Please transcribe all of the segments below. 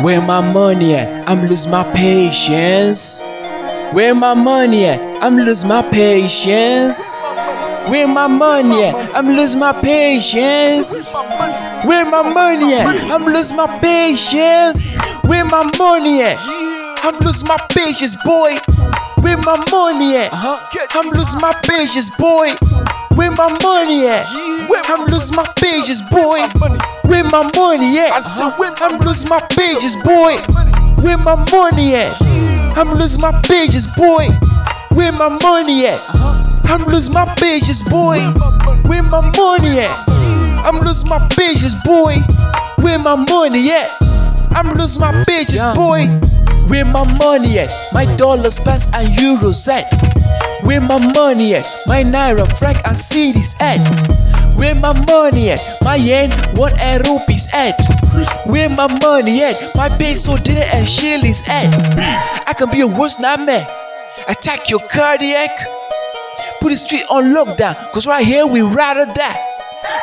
Where my money at? I'm losing my patience. Where my money at? I'm losing my patience. Where my money at? I'm losing my patience. Where my money at? I'm losing my patience. Where my money at? I'm losing my patience, boy. Where my money at? Uh-huh. I'm losing my patience, boy. Where my money at? I'm losing my patience, boy. Where my money at? I'm losing my pages, boy. Where my money at? I'm losing my pages, boy. Where my money at? I'm losing my pages, boy. Where my money at? I'm losing my pages, boy. Where my money at? I'm losing my pages, boy. Where my money at? My dollars, pence, and euros at? Where my money at? My naira, franc, and cedis at? Where my money at? My yen, won and rupees eh. at? Where my money at? My peso, dinar, and shillings at? I can be a worst nightmare. Attack your cardiac. Put the street on lockdown, cause right here we or die.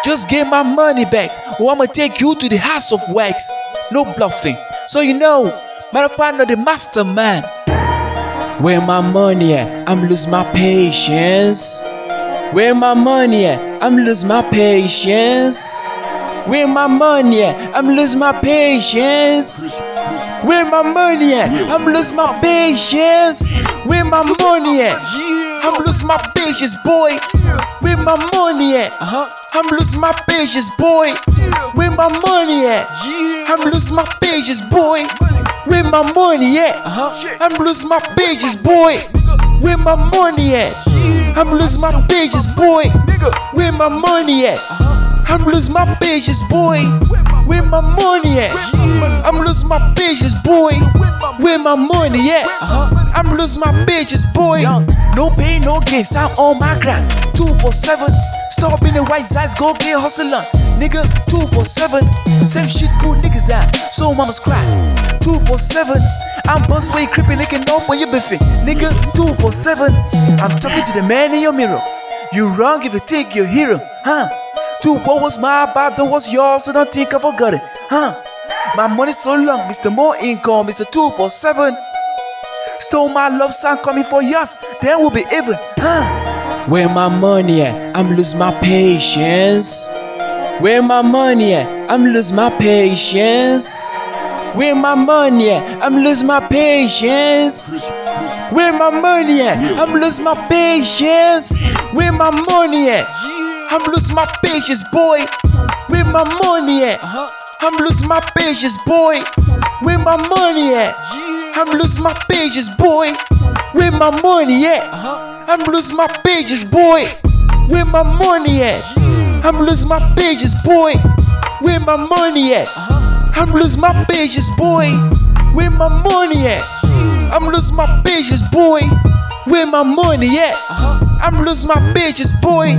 Just get my money back, or I'ma take you to the house of wax. No bluffing. So you know, fact, not the mastermind. Where my money at? I'm losing my patience. Where my money at? I'm losing my patience. Where my money at? I'm losing my patience. Where my money at? I'm losing my patience. Where my money at? I'm losing my patience, boy. Where my money at? Uh-huh. I'm losing my patience, boy. Where my money at? I'm losing my patience, boy. Where my money at? Uh-huh. I'm losing my pages, boy. Where my money at? I'm losing my pages, boy. Where my money at? I'm losing my pages, boy. Where my money at? I'm losing my pages, boy. Where my money at? I'm losing my pages, boy. No pain, no gain. Sound on my grind. Two for seven. Stop in the white sides, go get hustling. Nigga, two for seven. Same shit, put niggas down. So mamas cry. Two for seven. I'm bust way creeping, licking up when you biffing. Nigga, two for seven. I'm talking to the man in your mirror. You wrong if you think you're hero, huh? Two, what was my bad, that was yours, so don't think I forgot it, huh? My money so long, Mr. More income, Mr. Two for seven. Stole my love song coming for yours, then we'll be even, huh? Where my money at? I'm losing my patience. Where my money at? I'm losing my patience. Where my money at? I'm losing my patience. Where my money at? I'm losing my patience. Where my money at? I'm losing my patience, boy. Where my money at? Uh-huh. I'm losing my patience, boy. Where my money at? I'm losing my pages, boy. Where my money at? Uh-huh. I'm losing my pages, boy. Where my money at? Hmm. I'm losing my pages, boy. Where my money at? Uh-huh. I'm losing my pages, boy. Where my money at? Hmm. I'm losing my pages, boy. Where my money at? Uh-huh. I'm losing my pages, boy.